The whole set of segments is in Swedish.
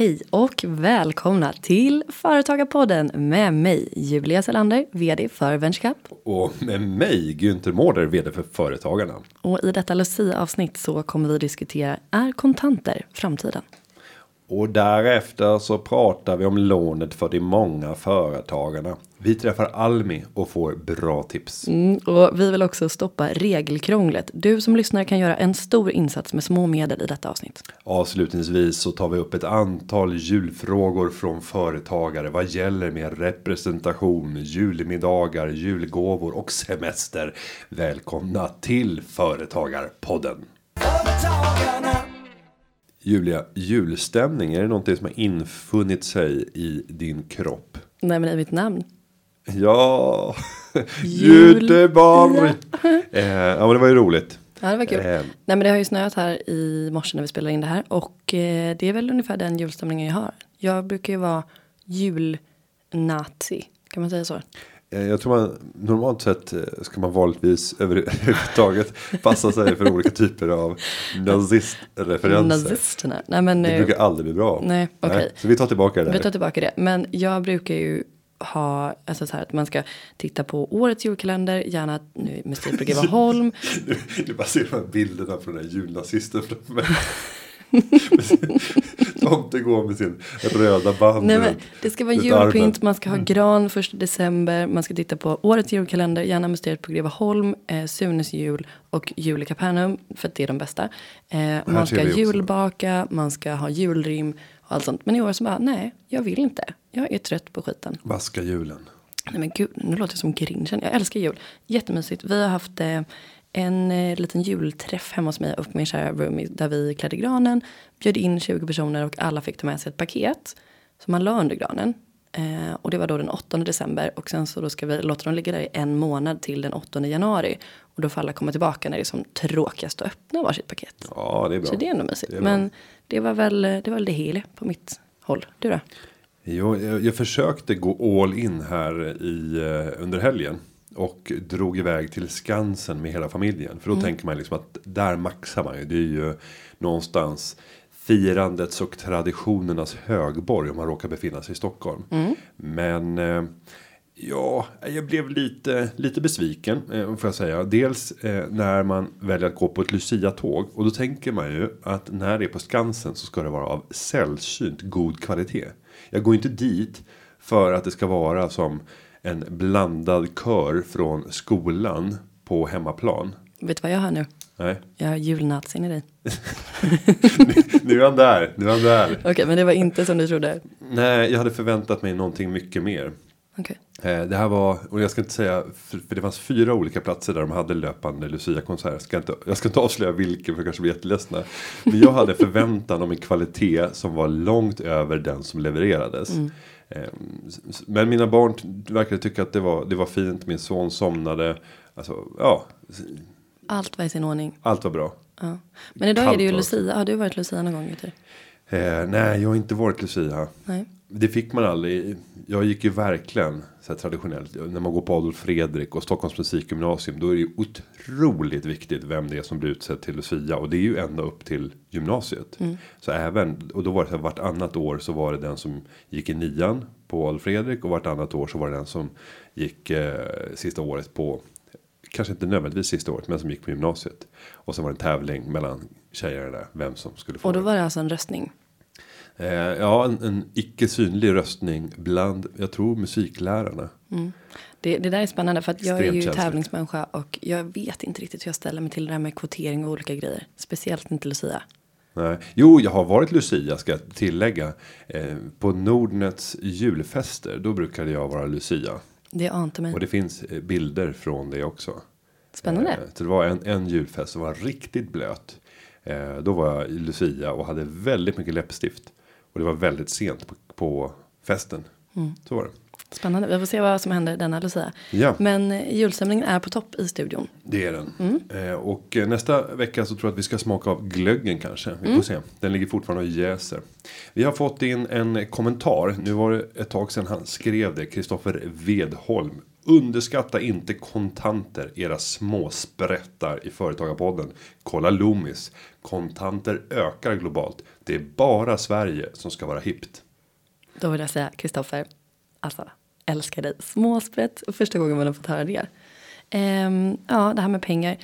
Hej och välkomna till Företagarpodden med mig Julia Selander, vd för VentureCap. Och med mig Günther Mårder, vd för Företagarna. Och i detta Lucia-avsnitt så kommer vi diskutera, är kontanter framtiden? Och därefter så pratar vi om lånet för de många företagarna. Vi träffar Almi och får bra tips. Mm, och vi vill också stoppa regelkrånglet. Du som lyssnar kan göra en stor insats med små medel i detta avsnitt. Avslutningsvis så tar vi upp ett antal julfrågor från företagare vad gäller med representation, julmiddagar, julgåvor och semester. Välkomna till Företagarpodden. Julia, julstämning, är det någonting som har infunnit sig i din kropp? Nej men i mitt namn. Ja. Göteborg. eh, ja, men det var ju roligt. Ja det var kul. Eh, Nej men det har ju snöat här i morse när vi spelar in det här. Och eh, det är väl ungefär den julstämningen jag har. Jag brukar ju vara julnazi. Kan man säga så? Eh, jag tror man normalt sett eh, ska man vanligtvis överhuvudtaget passa sig för olika typer av nazistreferenser. Nazisterna. Nej men. Det eh, brukar aldrig bli bra. Nej, okej. Så vi tar tillbaka det Vi tar tillbaka det. Men jag brukar ju ha, alltså så här att man ska titta på årets julkalender, gärna nu med stil på Greveholm. Du, du bara ser här bilderna från den här julnazisten framför mig. Tomte går med sin röda band. Nej men det ska vara julpynt, man ska ha gran första december, man ska titta på årets julkalender, gärna stil på Greveholm, eh, Sunes jul och jul i Kapernaum, för att det är de bästa. Eh, man ska julbaka, man ska ha julrim och allt sånt. Men i år så bara, nej, jag vill inte. Jag är trött på skiten. Vaska julen. Nej men gud, nu låter jag som grinchen. Jag älskar jul. Jättemysigt. Vi har haft eh, en eh, liten julträff hemma hos mig upp min kära roomie. Där vi klädde granen, bjöd in 20 personer och alla fick ta med sig ett paket. Som man la under granen. Eh, och det var då den 8 december. Och sen så då ska vi låta dem ligga där i en månad till den 8 januari. Och då får alla komma tillbaka när det är som tråkigast att öppna varsitt paket. Ja, det är bra. Så det är ändå mysigt. Det är men det var väl det, var väl det hela på mitt håll. Du då? Jo, jag, jag försökte gå all in här i, eh, under helgen. Och drog iväg till Skansen med hela familjen. För då tänker man liksom att där maxar man ju. Det är ju någonstans firandets och traditionernas högborg om man råkar befinna sig i Stockholm. Men eh, ja, jag blev lite, lite besviken eh, får jag säga. Dels eh, när man väljer att gå på ett Lucia-tåg. Och då tänker man ju att när det är på Skansen så ska det vara av sällsynt god kvalitet. Jag går inte dit för att det ska vara som en blandad kör från skolan på hemmaplan. Vet du vad jag har nu? Nej, Jag har julnazin i dig. nu är han där, nu är han där. Okej, men det var inte som du trodde. Nej, jag hade förväntat mig någonting mycket mer. Okej. Eh, Det här var, och jag ska inte säga, för det fanns fyra olika platser där de hade löpande Lucia-konsert. Jag ska inte, jag ska inte avslöja vilken för jag kanske blir jätteledsna. Men jag hade förväntan om en kvalitet som var långt över den som levererades. S- Men mina barn verkade tycka att det var, det var fint. Min son somnade. Alltså, ja, Allt var i sin ordning. allt var bra. Ja. Men idag är Kallt det ju Lucia. Har du varit Lucia någon gång? Eh, nej, jag har inte varit Lucia. Nej. Det fick man aldrig. Jag gick ju verkligen så traditionellt. När man går på Adolf Fredrik och Stockholms musikgymnasium. Då är det ju otroligt viktigt vem det är som blir utsedd till Lucia. Och det är ju ända upp till gymnasiet. Så även, och då var det så här, vartannat år så var det den som gick i nian på Adolf Fredrik. Och vartannat år så var det den som gick eh, sista året på. Kanske inte nödvändigtvis sista året men som gick på gymnasiet. Och så var det en tävling mellan tjejerna där. Vem som skulle få Och då var det alltså en röstning. Eh, ja, en, en icke synlig röstning bland, jag tror musiklärarna. Det, det där är spännande för att jag är Extremt ju känsligt. tävlingsmänniska och jag vet inte riktigt hur jag ställer mig till det där med kvotering och olika grejer. Speciellt inte Lucia. Nej. Jo, jag har varit Lucia ska jag tillägga. Eh, på Nordnets julfester, då brukade jag vara Lucia. Det ante mig. Och det finns eh, bilder från det också. Spännande. Eh, så det var en, en julfest som var riktigt blöt. Eh, då var jag Lucia och hade väldigt mycket läppstift. Och det var väldigt sent på, på festen. Mm. Så var det. Spännande. Vi får se vad som händer denna Lucia. Ja. Men eh, julstämningen är på topp i studion. Det är den. Mm. Eh, och eh, nästa vecka så tror jag att vi ska smaka av glöggen kanske. Vi får Mm. se. Den ligger fortfarande och jäser. Vi har fått in en kommentar. Nu var det ett tag sedan han skrev det. Kristoffer Vedholm. Underskatta inte kontanter, era små sprättar i Företagarpodden. Kolla Loomis. Kontanter ökar globalt. Det är bara Sverige som ska vara hippt. Då vill jag säga Kristoffer, alltså älskar dig småsprätt. Första gången man har fått höra det. Ehm, ja, det här med pengar.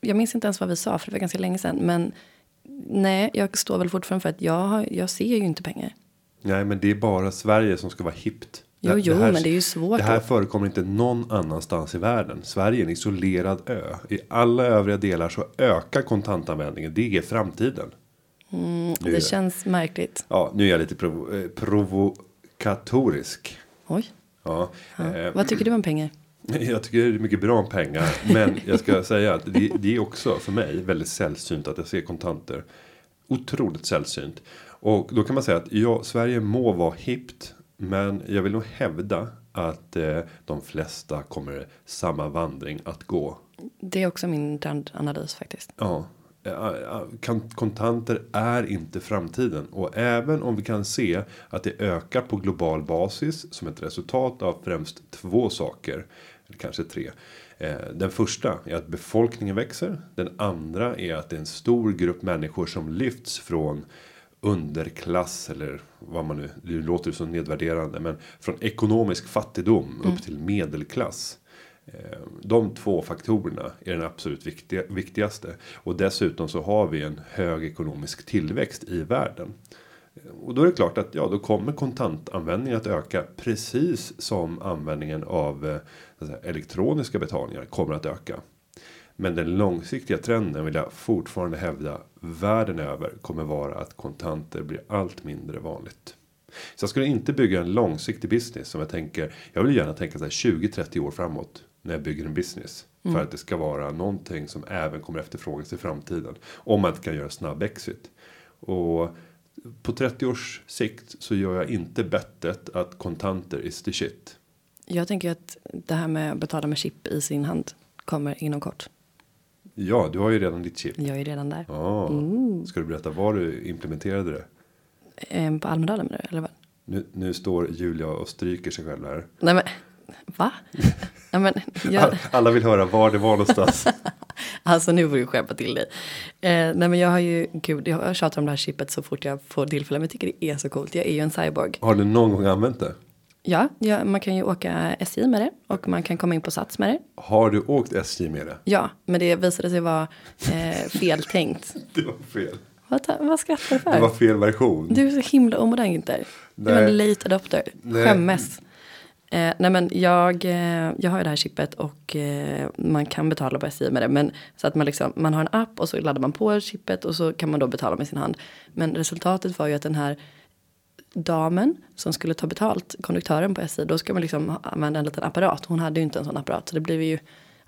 Jag minns inte ens vad vi sa för det var ganska länge sedan. Men nej, jag står väl fortfarande för att jag, har- jag ser ju inte pengar. Nej, men det är bara Sverige som ska vara hippt. Jo, jo, det här, men det är ju svårt Det här att- förekommer inte någon annanstans i världen. Sverige är en isolerad ö. I alla övriga delar så ökar kontantanvändningen. Det är framtiden. Är- Det känns märkligt. Ja, nu är jag lite provo eh, provokatorisk. Oj, Ja, eh, vad tycker du om pengar? Jag tycker det är mycket bra om pengar. Men jag ska säga att det, det är också för mig väldigt sällsynt att jag ser kontanter. Otroligt sällsynt. Och då kan man säga att ja, Sverige må vara hippt. Men jag vill nog hävda att eh, de flesta kommer samma vandring att gå. Det är också min trendanalys faktiskt. Ja, kontanter är inte framtiden och även om vi kan se att det ökar på global basis som ett resultat av främst två saker, eller kanske tre. Eh, Den första är att befolkningen växer. Den andra är att det är en stor grupp människor som lyfts från underklass eller vad man nu, det låter så nedvärderande, men från ekonomisk fattigdom upp till medelklass. Eh, de två faktorerna är den absolut viktiga, viktigaste. Och dessutom så har vi en hög ekonomisk tillväxt i världen. Eh, och då är det klart att ja, då kommer kontantanvändningen att öka precis som användningen av eh, säga, elektroniska betalningar kommer att öka. Men den långsiktiga trenden vill jag fortfarande hävda världen över kommer vara att kontanter blir allt mindre vanligt. Så jag skulle inte bygga en långsiktig business som jag tänker. Jag vill gärna tänka så här 20-30 år framåt när jag bygger en business. För att det ska vara någonting som även kommer efterfrågas i framtiden. Om man inte kan göra snabb exit. Och på 30 års sikt så gör jag inte bettet att kontanter is the shit. Jag tänker att det här med att betala med chip i sin hand kommer inom kort. Ja, du har ju redan ditt chip. Jag är redan där. Ja, ska du berätta var du implementerade det? Ehm, på Almedalen eller vad? Nu, nu står Julia och stryker sig själv här. Nej men, va? Nej men, jag, All- Alla vill höra var det var någonstans. alltså nu får du skärpa till dig. Eh, nej men jag har ju, gud, jag tjatar om det här chippet så fort jag får tillfälle. Men jag tycker det är så coolt. Jag är ju en cyborg. Har du någon gång använt det? Ja, ja, man kan ju åka SJ med det. Och man kan komma in på Sats med det. Har du åkt SJ med det? Ja, men det visade sig vara eh, feltänkt. Det var fel. Vad, vad skrattar du för? Det var fel version. Du är så himla omodern inte. Du är en late adopter. Nej. Skämmes. Eh, nej men jag, eh, jag har ju det här chippet och eh, man kan betala på SJ med det. Men så att man liksom, man har en app och så laddar man på chippet och så kan man då betala med sin hand. Men resultatet var ju att den här damen som skulle ta betalt, konduktören på SJ, då ska man liksom använda en liten apparat. Hon hade ju inte en sån apparat. Så det blev ju,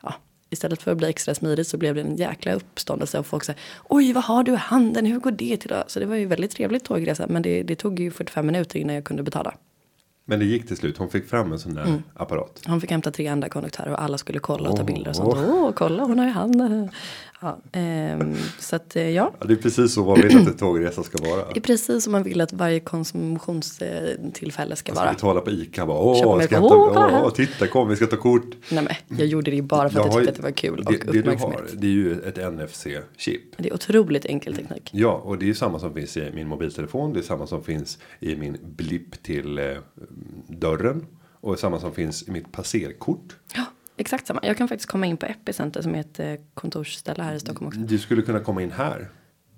ja, istället för att bli extra smidigt så blev det en jäkla uppståndelse och folk sa, oj vad har du i handen, hur går det till då? Så det var ju väldigt trevligt tågresa men det, det tog ju 45 minuter innan jag kunde betala. Men det gick till slut. Hon fick fram en sån där apparat. Han fick hämta tre andra konduktörer och alla skulle kolla och ta bilder och sånt. Åh, kolla hon har i handen. Ja, ehm, så att eh, ja, Ja, det är precis så man vill att en tågresa ska vara. det är precis som man vill att varje konsumtionstillfälle ska Man ska vara. betala på Ica. Bara, Åh, ska hämta, Åh, titta kom vi ska ta kort. Nej men jag gjorde det bara för att jag ju- tyckte att det var kul och det, det du uppmärksamhet. har, det är ju ett NFC-chip. Det är otroligt enkel teknik. Ja, och det är ju samma som finns i min mobiltelefon. Det är samma som finns i min blipp till eh, dörren. Och samma som finns i mitt passerkort. Ja, exakt samma. Jag kan faktiskt komma in på Epicenter som är ett eh, kontorsställe här i Stockholm också. Du skulle kunna komma in här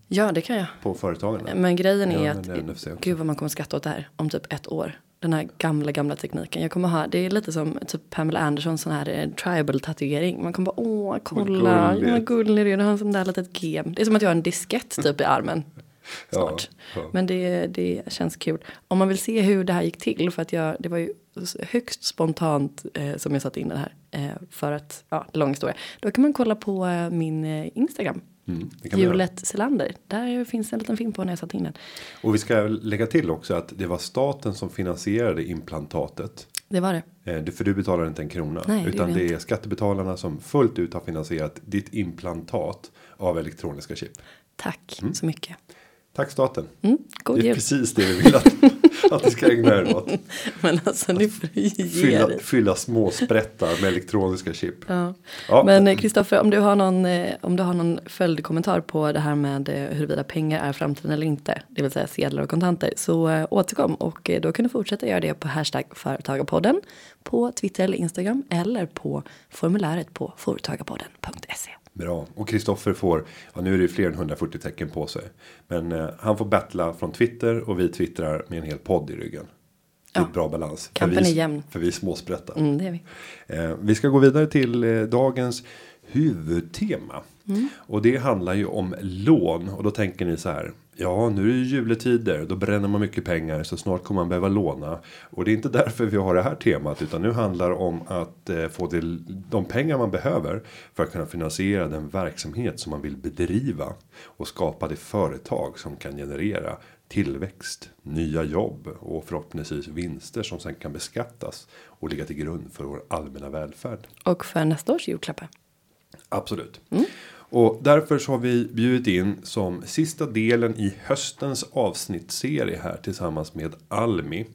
Ja, det kan jag. på företagen. Men grejen är Ja, att, gud vad man kommer skratta åt det här om typ ett år. Den här gamla, gamla tekniken. Jag kommer ha, det är lite som typ Pamela Anderson sån här eh, tribal tatuering. Man kommer bara, åh, kolla, vad gullig du är, du har en sån där litet gem. Det är som att jag har en diskett typ i armen. Snart. Ja, ja. Men det, det känns kul. Om man vill se hur det här gick till, för att jag, det var ju högst spontant eh, som jag satte in den här. Eh, för att, ja, lång historia. Då kan man kolla på eh, min eh, Instagram. Mm. Julet Selander. Där finns en liten film på när jag satte in den. Och vi ska lägga till också att det var staten som finansierade implantatet. Det var det. Eh, För du betalar inte en krona. Nej, det utan det är skattebetalarna som fullt ut har finansierat ditt implantat av elektroniska chip. Tack Mm. så mycket. Tack staten. Mm, god Det är jul. precis det vi vill att att ni ska ägna er åt. Men alltså ni får ju ge Fylla, fylla små sprättar med elektroniska chip. Ja. Ja. Men eh, Kristoffer, om du har någon, eh, om du har någon följdkommentar på det här med eh, huruvida pengar är framtiden eller inte, det vill säga sedlar och kontanter, så återkom och då kan du fortsätta göra det på hashtag företagarpodden på Twitter eller Instagram eller på formuläret på företagarpodden.se. Bra. Och Kristoffer får, ja nu är det ju fler än 140 tecken på sig. Men eh, han får battla från Twitter och vi twittrar med en hel podd i ryggen. Det är Ja. bra balans. Kampen vi, är jämn. För vi är småsprätta. Mm, det är vi. Eh, vi ska gå vidare till eh, dagens huvudtema. Och det handlar ju om lån. Och då tänker ni så här. Ja, nu är det ju juletider. Då bränner man mycket pengar. Så snart kommer man behöva låna. Och det är inte därför vi har det här temat. Utan nu handlar det om att eh, få till de pengar man behöver. För att kunna finansiera den verksamhet som man vill bedriva. Och skapa det företag som kan generera tillväxt, nya jobb och förhoppningsvis vinster som sen kan beskattas och ligga till grund för vår allmänna välfärd. Och för nästa års julklappar. Absolut. Och därför så har vi bjudit in som sista delen i höstens avsnittsserie här tillsammans med Almi.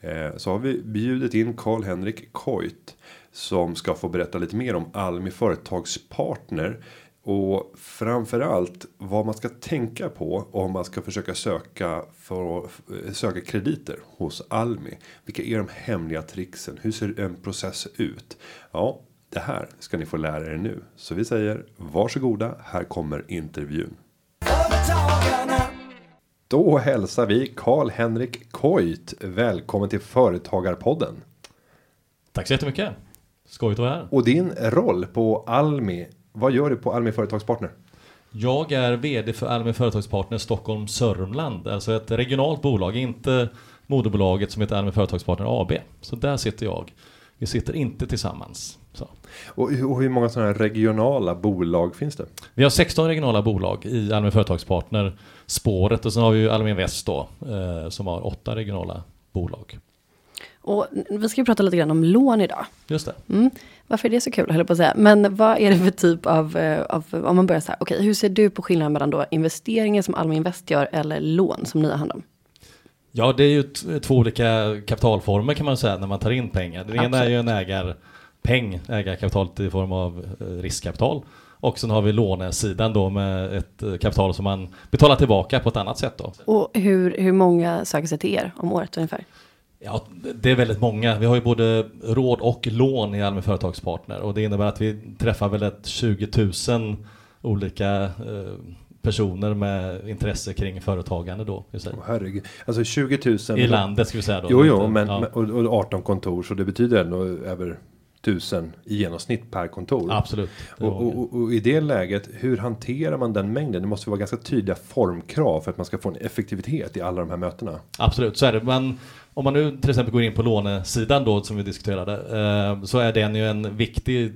Eh, så har vi bjudit in Karl-Henrik Koit som ska få berätta lite mer om Almi Företagspartner. Och framförallt vad man ska tänka på om man ska försöka söka för eh, söka krediter hos Almi. Vilka är de hemliga tricksen? Hur ser en process ut? Ja, det här ska ni få lära er nu. Så vi säger varsågoda, här kommer intervjun. Då hälsar vi Karl-Henrik Koit. Välkommen till Företagarpodden. Tack så jättemycket. Skojigt att vara här. Och din roll på Almi. Vad gör du på Almi Företagspartner? Jag är VD för Almi Företagspartner Stockholm Sörmland. Alltså ett regionalt bolag, inte moderbolaget som heter Almi Företagspartner AB. Så där sitter jag. Vi sitter inte tillsammans. Så. Och hur, och hur många sådana här regionala bolag finns det? Vi har 16 regionala bolag i Almi Företagspartner spåret och sen har vi ju Almi Invest då, eh, som har åtta regionala bolag. Och vi ska ju prata lite grann om lån idag. Just det. Mm. Varför är det så kul, höll jag på att säga. Men vad är det för typ av, eh, av om man börjar så här, okej, hur ser du på skillnaden mellan då investeringar som Almi Invest gör eller lån som ni har hand om? Ja, det är ju två olika kapitalformer kan man säga när man tar in pengar. Den ena är ju en ägarpeng, ägarkapitalet i form av eh, riskkapital. Och sen har vi lånesidan då med ett eh, kapital som man betalar tillbaka på ett annat sätt då. Och hur, hur många söker sig till er om året ungefär? Ja, det är väldigt många. Vi har ju både råd och lån i Almi Företagspartner och det innebär att vi träffar väl ett 20 000 olika eh, personer med intresse kring företagande då. Åh, herregud. Alltså 20 000. I landet ska vi säga då. Jo, jo, men ja. och, och 18 kontor. Så det betyder ändå över 1000 i genomsnitt per kontor. Absolut. Och, och, och i det läget, hur hanterar man den mängden? Det måste vara ganska tydliga formkrav för att man ska få en effektivitet i alla de här mötena. Absolut, så är det. Men om man nu till exempel går in på lånesidan då som vi diskuterade eh, så är den ju en viktig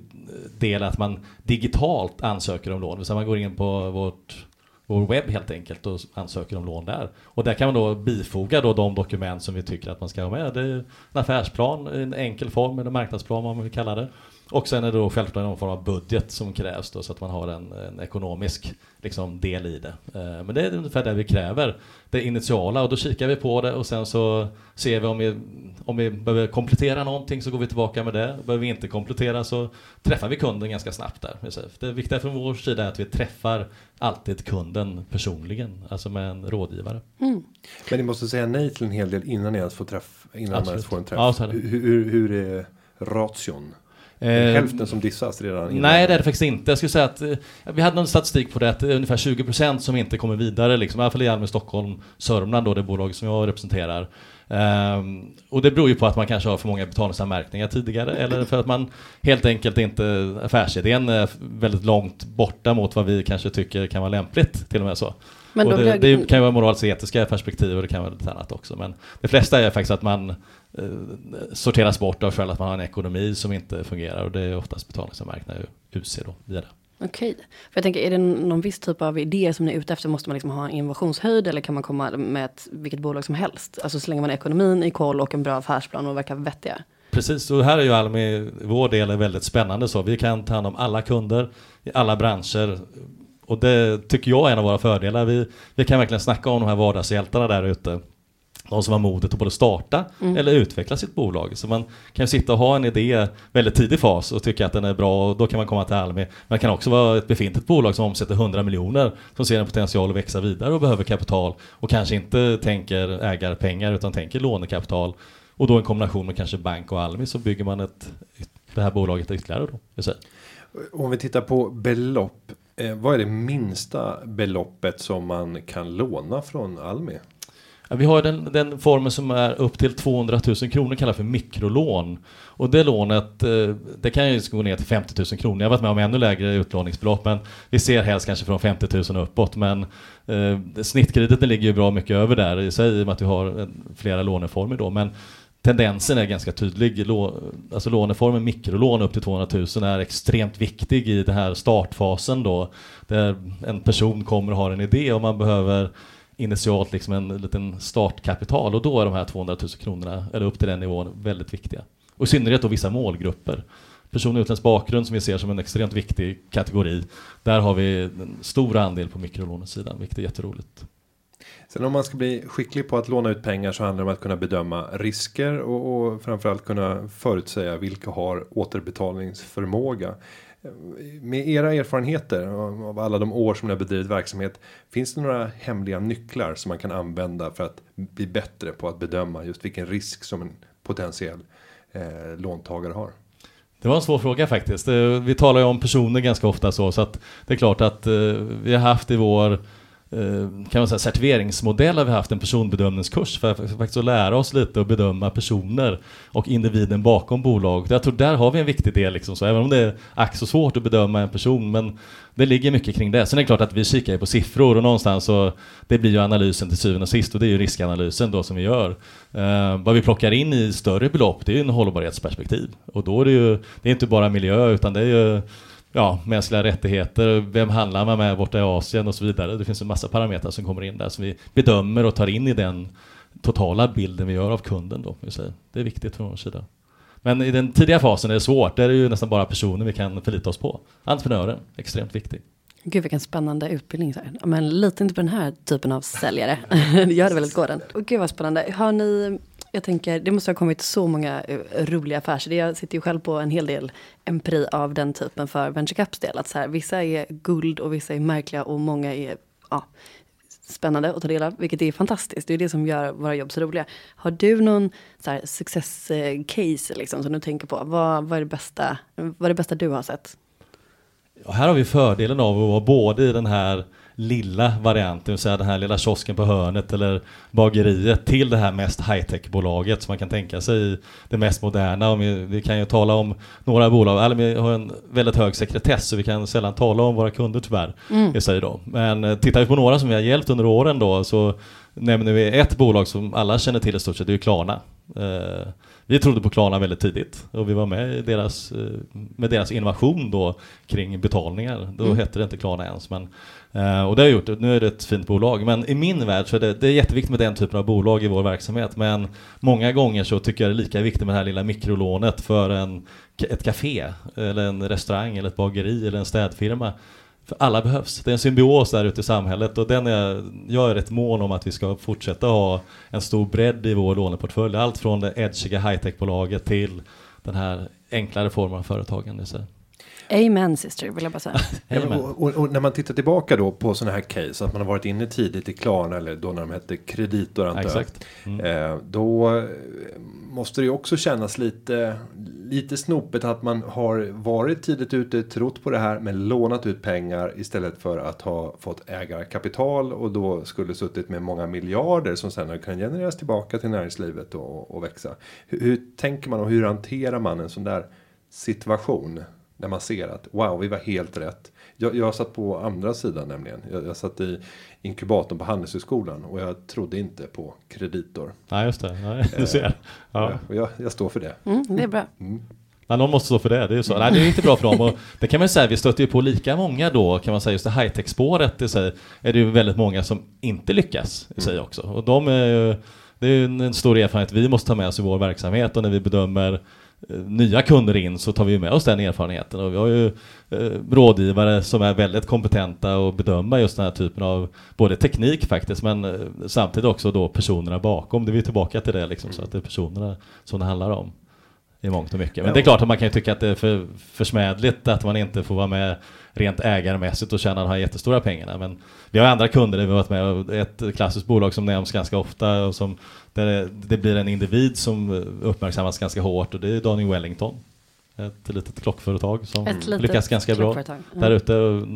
del att man digitalt ansöker om lån. Så man går in på vårt vår webb helt enkelt och ansöker om lån där. Och där kan man då bifoga då de dokument som vi tycker att man ska ha med. Det är en affärsplan, i en enkel form eller marknadsplan om man vill kalla det. Och sen är det då självklart någon form av budget som krävs då så att man har en, en ekonomisk liksom, del i det. Eh, Men det är ungefär det vi kräver. Det initiala och då kikar vi på det och sen så ser vi om vi, om vi behöver komplettera någonting så går vi tillbaka med det. Behöver vi inte komplettera så träffar vi kunden ganska snabbt där. Det viktiga från vår sida är att vi träffar alltid kunden personligen, alltså med en rådgivare. Mm. Men ni måste säga nej till en hel del innan ni ens får träff. Innan man ens får en träff. Ja, så är det. hur, hur, hur är ration? Är det Eh, hälften som dissas redan innan? Nej det är det faktiskt inte. Jag skulle säga att eh, vi hade någon statistik på det att det är ungefär 20% som inte kommer vidare liksom. I alla fall i Almi Stockholm, Sörmland då, det bolag som jag representerar. Ehm, och det beror ju på att man kanske har för många betalningsanmärkningar tidigare eller för att man helt enkelt inte, affärsidén är väldigt långt borta mot vad vi kanske tycker kan vara lämpligt till och med så. Men och det, jag- det kan ju vara moraliskt etiska perspektiv och det kan vara lite annat också. Men det flesta är faktiskt att man eh, sorteras bort av skäl att man har en ekonomi som inte fungerar och det är oftast betalningsanmärkningar UC då via det. Okej. För jag tänker, är det någon viss typ av idé som ni är ute efter? Måste man liksom ha en innovationshöjd eller kan man komma med ett, vilket bolag som helst? Alltså så länge man ekonomin i koll och en bra affärsplan och verkar vettiga. Precis, och här är ju Almi, vår del är väldigt spännande så. Vi kan ta hand om alla kunder i alla branscher. Och det tycker jag är en av våra fördelar. Vi, vi kan verkligen snacka om de här vardagshjältarna där ute. de som har modet att både starta mm. eller utveckla sitt bolag. Så man kan ju sitta och ha en idé väldigt tidig fas och tycka att den är bra och då kan man komma till Almi. Men det kan också vara ett befintligt bolag som omsätter 100 miljoner som ser en potential att växa vidare och behöver kapital och kanske inte tänker ägarpengar utan tänker lånekapital. Och då en kombination med kanske bank och Almi så bygger man ett, det här bolaget ytterligare då. Om vi tittar på belopp. Eh, vad är det minsta beloppet som man kan låna från Almi? Ja, vi har den, den formen som är upp till 200 000 kronor kallas för mikrolån. Och det lånet, eh, det kan ju liksom gå ner till 50 000 kronor. Jag har varit med om ännu lägre utlåningsbelopp men vi ser helst kanske från 50 000 uppåt. Men eh, snittkrediten ligger ju bra mycket över där i sig i och med att vi har flera låneformer då. Men tendensen är ganska tydlig. Alltså låneformen mikrolån upp till 200 000 är extremt viktig i den här startfasen då. Där en person kommer och har en idé och man behöver initialt liksom en liten startkapital och då är de här 200 000 kronorna, eller upp till den nivån, väldigt viktiga. Och i synnerhet då vissa målgrupper. Personer med utländsk bakgrund som vi ser som en extremt viktig kategori. Där har vi en stor andel på mikrolånesidan, vilket är jätteroligt. Sen om man ska bli skicklig på att låna ut pengar så handlar det om att kunna bedöma risker och, och framförallt kunna förutsäga vilka har återbetalningsförmåga. Med era erfarenheter av alla de år som ni har bedrivit verksamhet. Finns det några hemliga nycklar som man kan använda för att bli bättre på att bedöma just vilken risk som en potentiell eh, låntagare har? Det var en svår fråga faktiskt. Eh, vi talar ju om personer ganska ofta så, så att det är klart att eh, vi har haft i vår Eh, kan man säga, certifieringsmodell har vi haft en personbedömningskurs för att faktiskt lära oss lite och bedöma personer och individen bakom bolaget. Jag tror där har vi en viktig del, liksom, så även om det är ack så svårt att bedöma en person, men det ligger mycket kring det. Sen är det klart att vi kikar på siffror och någonstans så det blir ju analysen till syvende och sist och det är ju riskanalysen då som vi gör. Eh, vad vi plockar in i större belopp det är ju en hållbarhetsperspektiv och då är det ju, det är inte bara miljö utan det är ju ja, mänskliga rättigheter, vem handlar man med borta i Asien och så vidare. Det finns en massa parametrar som kommer in där som vi bedömer och tar in i den totala bilden vi gör av kunden. Då, det är viktigt från vår sida. Men i den tidiga fasen är det svårt, där är det ju nästan bara personer vi kan förlita oss på. Entreprenören, extremt viktig. Gud vilken spännande utbildning. Men lita inte på den här typen av säljare. Gör det väldigt gården. Och gud vad spännande. Har ni jag tänker, det måste ha kommit så många eh, roliga affärsidéer. Jag sitter ju själv på en hel del empiri av den typen för venture caps del. Att så här, vissa är guld och vissa är märkliga och många är ja, spännande att ta del av, vilket är fantastiskt. Det är det som gör våra jobb så roliga. Har du någon så här, success eh, case liksom, som du tänker på? Vad, vad, är det bästa, vad är det bästa du har sett? Ja, här har vi fördelen av att vara både i den här lilla varianten, säga den här lilla kiosken på hörnet eller bageriet till det här mest high-tech-bolaget som man kan tänka sig det mest moderna. Och vi, vi, kan ju tala om några bolag, eller vi har en väldigt hög sekretess så vi kan sällan tala om våra kunder tyvärr. Mm. Jag då. Men eh, tittar vi på några som vi har hjälpt under åren då så nämner vi ett bolag som alla känner till i stort sett, det är Klarna. Eh, vi trodde på Klarna väldigt tidigt och vi var med i deras, eh, med deras innovation då kring betalningar. Då mm. hette det inte Klarna ens. Men, eh, och det har gjort, nu är det ett fint bolag. Men i min värld så är det, det är jätteviktigt med den typen av bolag i vår verksamhet. Men många gånger så tycker jag det är lika viktigt med det här lilla mikrolånet för en, ett café eller en restaurang eller ett bageri eller en städfirma. För alla behövs. Det är en symbios där ute i samhället och den är, jag är rätt mån om att vi ska fortsätta ha en stor bredd i vår låneportfölj. Allt från det edgiga high-tech-bolaget till den här enklare formen av företagande. Amen sister vill jag bara säga. och, och, och, när man tittar tillbaka då på sådana här case. Att man har varit inne tidigt i Klarna eller då när de hette Kreditor antar Exakt. Mm. Eh, då måste det ju också kännas lite, lite snopet att man har varit tidigt ute, trott på det här men lånat ut pengar istället för att ha fått ägarkapital och då skulle suttit med många miljarder som sen kan genereras tillbaka till näringslivet och, och växa. Hur, hur tänker man och hur hanterar man en sån där situation? När man ser att wow, vi var helt rätt. Jag, jag satt på andra sidan nämligen. Jag, jag satt i inkubatorn på Handelshögskolan och jag trodde inte på kreditor. Nej, just det. Nej, du ser. Ja. Jag, jag, står för det. Mm, det är bra. Mm. Men någon måste stå för det, det är ju så. Nej, det är inte bra för dem. Och det kan man säga, vi stöter ju på lika många då, kan man säga, just det high-tech-spåret i sig, är det ju väldigt många som inte lyckas i sig mm. också. Och de är ju, det är ju en stor erfarenhet vi måste ta med oss i vår verksamhet och när vi bedömer eh, nya kunder in så tar vi med oss den erfarenheten och vi har ju eh, rådgivare som är väldigt kompetenta att bedöma just den här typen av både teknik faktiskt men eh, samtidigt också då personerna bakom. Det är vi tillbaka till det liksom så att det är personerna som det handlar om i mångt och mycket. Men det är klart att man kan ju tycka att det är för försmädligt att man inte får vara med rent ägarmässigt och tjäna de här jättestora pengarna. Men vi har andra kunder där vi har varit med ett klassiskt bolag som nämns ganska ofta och som där det blir en individ som uppmärksammas ganska hårt och det är Daniel Wellington. Ett litet klockföretag som litet lyckas ganska bra mm. där ute.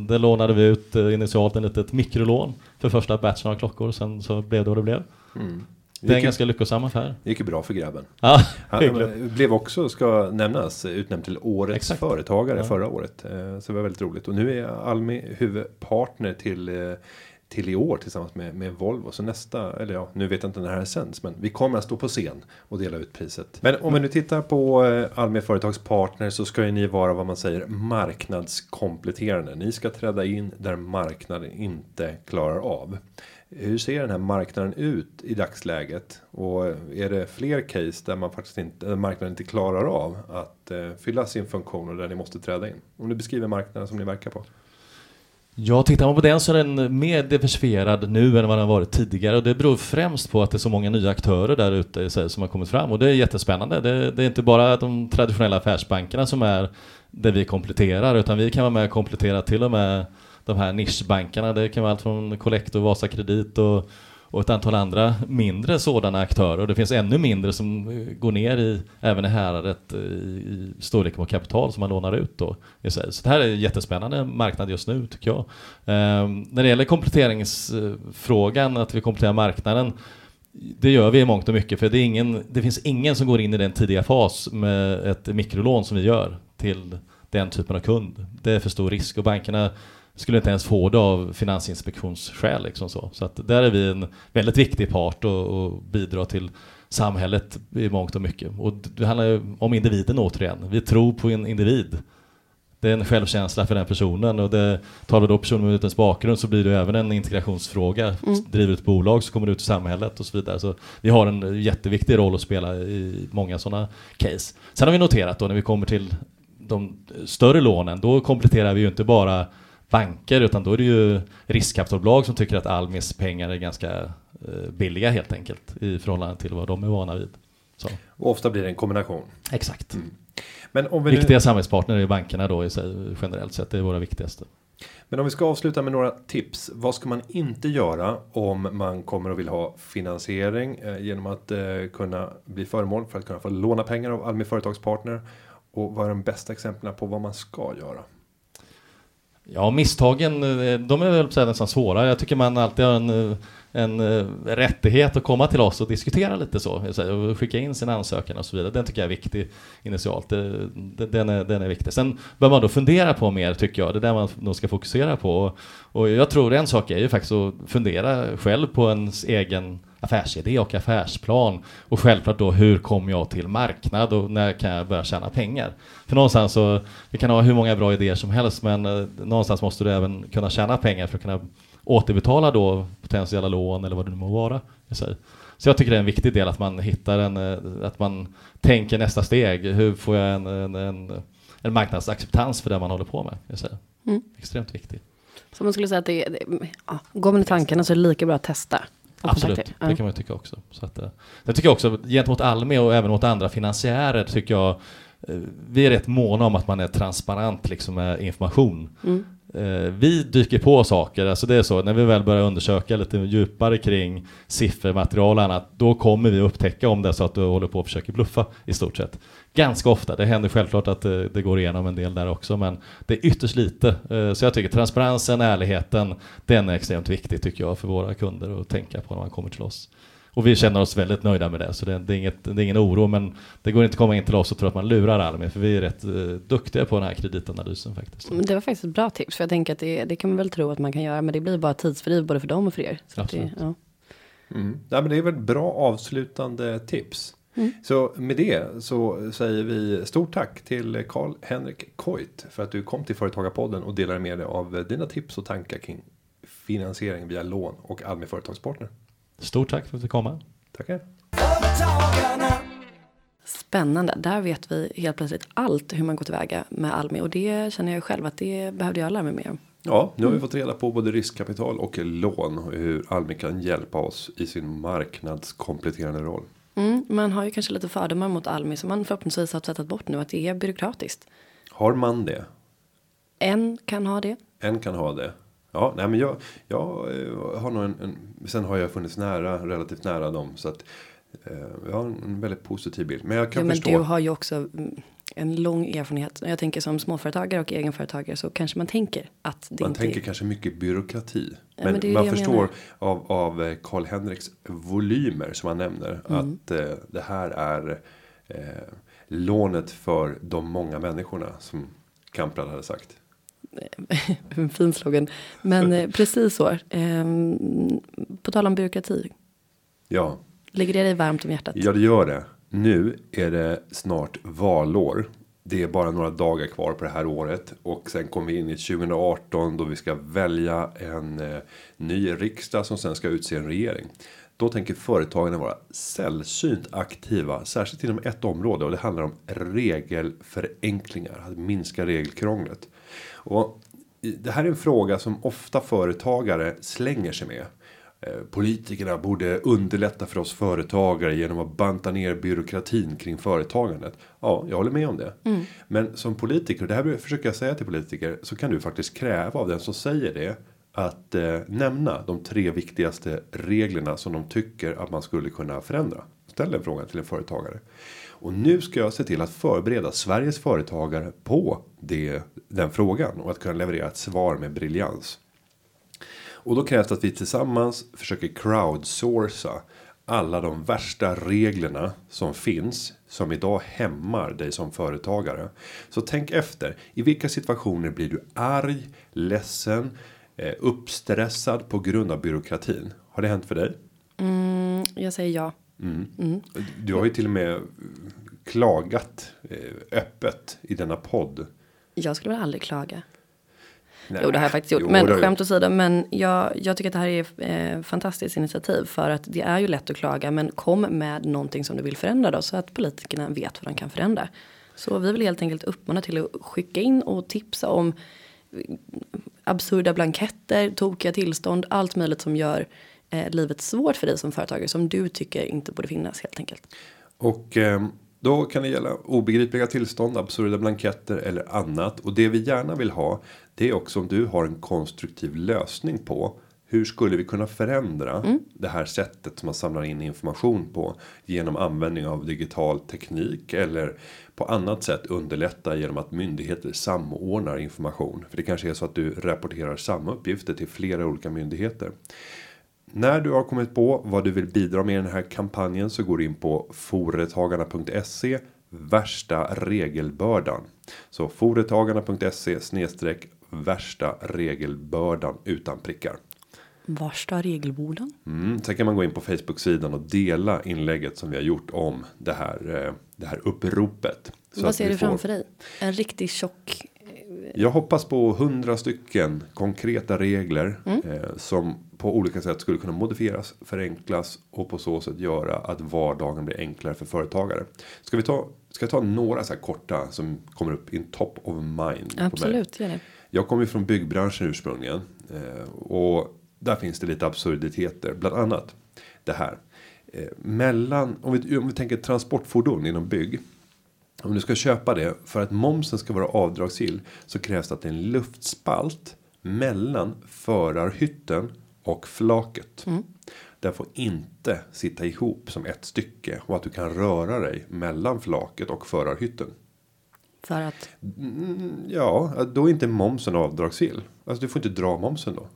Där lånade vi ut eh, initialt en litet mikrolån för första batchen av klockor. Sen så blev det vad det blev. Mm. Det är en ganska lyckosam affär. Det gick ju bra för grabben. Ja, Han blev också, ska nämnas, utnämnd till årets Exakt. företagare ja. förra året. Eh, så det var väldigt roligt. Och nu är Almi huvudpartner till eh, till i år tillsammans med, med Volvo. Så nästa, eller ja, nu vet jag inte när det här sänds, men vi kommer att stå på scen och dela ut priset. Men om vi nu tittar på eh, Almi Företagspartner så ska ju ni vara vad man säger marknadskompletterande. Ni ska träda in där marknaden inte klarar av. Hur ser den här marknaden ut i dagsläget? Och är det fler case där man faktiskt inte, där marknaden inte klarar av att eh, fylla sin funktion och där ni måste träda in? Om du beskriver marknaden som ni verkar på. Ja, tittar man på den så är den mer diversifierad nu än vad den varit tidigare och det beror främst på att det är så många nya aktörer där ute som har kommit fram och det är jättespännande. Det, det är inte bara de traditionella affärsbankerna som är där vi kompletterar utan vi kan vara med och komplettera till och med de här nischbankerna. Det kan vara allt från Collector, Vasa Kredit och, och ett antal andra mindre sådana aktörer. Och det finns ännu mindre som eh, går ner i, även i häradet, eh, i, i storleken på kapital som man lånar ut då. Så det här är en jättespännande marknad just nu tycker jag. Ehm, när det gäller kompletteringsfrågan, att vi kompletterar marknaden, det gör vi i mångt och mycket för det, är ingen, det finns ingen som går in i den tidiga fas med ett mikrolån som vi gör till den typen av kund. Det är för stor risk och bankerna skulle inte ens få det av finansinspektionsskäl. Liksom så. så att där är vi en väldigt viktig part och, och bidrar till samhället i mångt och mycket. Och det handlar om individen återigen. Vi tror på en individ. Det är en självkänsla för den personen och det, tar vi då personen med utländsk bakgrund så blir det även en integrationsfråga. Mm. Driver ett bolag så kommer det ut i samhället och så vidare. Så vi har en jätteviktig roll att spela i många sådana case. Sen har vi noterat då när vi kommer till de större lånen, då kompletterar vi ju inte bara banker utan då är det ju riskkapitalbolag som tycker att Almis pengar är ganska eh, billiga helt enkelt i förhållande till vad de är vana vid. Så. Och ofta blir det en kombination. Exakt. Mm. Men om vi Viktiga nu... samhällspartner är bankerna då generellt sett, det är våra viktigaste. Men om vi ska avsluta med några tips. Vad ska man inte göra om man kommer och vill ha finansiering eh, genom att eh, kunna bli föremål för att kunna få låna pengar av Almi Företagspartner? Och vad är de bästa exemplen på vad man ska göra? Ja, misstagen, eh, de är väl nästan svåra. Jag tycker man alltid har en, eh, en eh, rättighet att komma till oss och diskutera lite så. Och skicka in sin ansökan och så vidare. Den tycker jag är viktig initialt. Den är, den är viktig. Sen bör man då fundera på mer, tycker jag. Det är där man nog ska fokusera på. Och jag tror en sak är ju faktiskt att fundera själv på ens egen affärsidé och affärsplan. Och självklart då hur kommer jag till marknad och när kan jag börja tjäna pengar? För någonstans så, vi kan ha hur många bra idéer som helst men eh, någonstans måste du även kunna tjäna pengar för att kunna återbetala då potentiella lån eller vad det nu må vara. Så jag tycker det är en viktig del att man hittar en, eh, att man tänker nästa steg. Hur får jag en, en, en, en marknadsacceptans för det man håller på med? Jag säger. Mm. Extremt viktigt. Så man skulle säga att det, det ja, går man i tankarna så är det lika bra att testa. Absolut, det kan man tycka också. Så att, eh, jag tycker också gentemot Almi och även mot andra finansiärer tycker jag eh, vi är rätt måna om att man är transparent liksom med information. Mm. Eh, vi dyker på saker, alltså det är så, när vi väl börjar undersöka lite djupare kring siffermaterial och annat, då kommer vi upptäcka om det är så att du håller på och försöker bluffa i stort sett. Ganska ofta, det händer självklart att det, det går igenom en del där också, men det är ytterst lite. Eh, så jag tycker transparensen, ärligheten, den är extremt viktig tycker jag för våra kunder att tänka på när man kommer till oss. Och vi känner oss väldigt nöjda med det, så det, det, är, inget, det är ingen oro. Men det går inte att komma in till oss och tro att man lurar Almi, för vi är rätt uh, duktiga på den här kreditanalysen faktiskt. Det var faktiskt ett bra tips, för jag tänker att det, det kan man väl tro att man kan göra, men det blir bara tidsfördriv både för dem och för er. Så Absolut. Det, ja. Mm. Ja, men det är väl bra avslutande tips. Mm. Så med det så säger vi stort tack till Karl-Henrik Koit för att du kom till Företagarpodden och delade med dig av dina tips och tankar kring finansiering via lån och Almi Företagspartner. Stort tack för att du kom. Tackar. Spännande. Där vet vi helt plötsligt allt hur man går tillväga med Almi. Och det känner jag själv att det behövde jag lära mig mer om. Ja, nu har vi fått reda på både riskkapital och lån och hur Almi kan hjälpa oss i sin marknadskompletterande roll. Mm, man har ju kanske lite fördomar mot Almi som man förhoppningsvis har tvättat bort nu att det är byråkratiskt. Har man det? En kan ha det. En kan ha det. Ja, nej, men jag, jag eh, har nog en, en. Sen har jag funnits nära, relativt nära dem så att. Eh, jag har en väldigt positiv bild. Men jag kan Ja, men förstå. du har ju också mm, en lång erfarenhet. Jag tänker som småföretagare och egenföretagare så kanske man tänker att det Man inte tänker kanske mycket byråkrati. Ja, men men man förstår menar. av, av eh, Karl Henriks volymer som han nämner. Mm. Att eh, det här är eh, lånet för de många människorna. Som Kamprad hade sagt. En fin slogan. Men eh, precis så. Ehm, på tal om byråkrati. Ja, Ligger det dig varmt om hjärtat? Ja, det gör det. Nu är det snart valår. Det är bara några dagar kvar på det här året och sen kommer vi in i 2018 då vi ska välja en eh, ny riksdag som sen ska utse en regering. Då tänker företagen vara sällsynt aktiva, särskilt inom ett område och det handlar om regelförenklingar, att minska regelkrånglet. Och det här är en fråga som ofta företagare slänger sig med. Eh, Politikerna borde underlätta för oss företagare genom att banta ner byråkratin kring företagandet. Ja, jag håller med om det. Men som politiker, det här försöker jag säga till politiker, så kan du faktiskt kräva av den som säger det att eh, nämna de tre viktigaste reglerna som de tycker att man skulle kunna förändra. Ställ den frågan till en företagare. Och nu ska jag se till att förbereda Sveriges företagare på det, den frågan och att kunna leverera ett svar med briljans. Och då krävs det att vi tillsammans försöker crowdsourca alla de värsta reglerna som finns som idag hämmar dig som företagare. Så tänk efter. I vilka situationer blir du arg, ledsen, eh, uppstressad på grund av byråkratin? Har det hänt för dig? Mm, jag säger ja. Du har ju till och med klagat eh, öppet i denna podd. Jag skulle väl aldrig klaga. Nej, Jo, det har jag faktiskt gjort. jo, men det skämt åsido, men jag, jag tycker att det här är eh, fantastiskt initiativ för att det är ju lätt att klaga, men kom med någonting som du vill förändra då så att politikerna vet vad de kan förändra. Så vi vill helt enkelt uppmana till att skicka in och tipsa om eh, absurda blanketter, tokiga tillstånd, allt möjligt som gör eh, livet svårt för dig som företagare som du tycker inte borde finnas helt enkelt. Och eh, då kan det gälla obegripliga tillstånd, absurda blanketter eller annat. Och det vi gärna vill ha. Det är också om du har en konstruktiv lösning på. Hur skulle vi kunna förändra det här sättet som man samlar in information på. Genom användning av digital teknik. Eller på annat sätt underlätta genom att myndigheter samordnar information. För det kanske är så att du rapporterar samma uppgifter till flera olika myndigheter. När du har kommit på vad du vill bidra med i den här kampanjen så går du in på foretagarna.se värsta regelbördan. Så foretagarna.se snedstreck värsta regelbördan utan prickar. Var står regelborden? Mm, sen kan man gå in på Facebook-sidan och dela inlägget som vi har gjort om det här, eh, det här uppropet. Så Vad ser du får- framför dig? En riktigt tjock Jag hoppas på hundra stycken konkreta regler Mm. eh, som på olika sätt skulle kunna modifieras, förenklas och på så sätt göra att vardagen blir enklare för företagare. Ska vi ta? Ska jag ta några så här korta som kommer upp in top of mind? Absolut, gör det. Jag kommer ju från byggbranschen ursprungligen eh, och där finns det lite absurditeter, bland annat det här. Eh, mellan om vi, om vi tänker transportfordon inom bygg. Om du ska köpa det för att momsen ska vara avdragsgill så krävs det att det är en luftspalt mellan förarhytten och flaket. Den får inte sitta ihop som ett stycke och att du kan röra dig mellan flaket och förarhytten. För att Mm, ja, då är inte momsen avdragsgill. Alltså du får inte dra momsen då.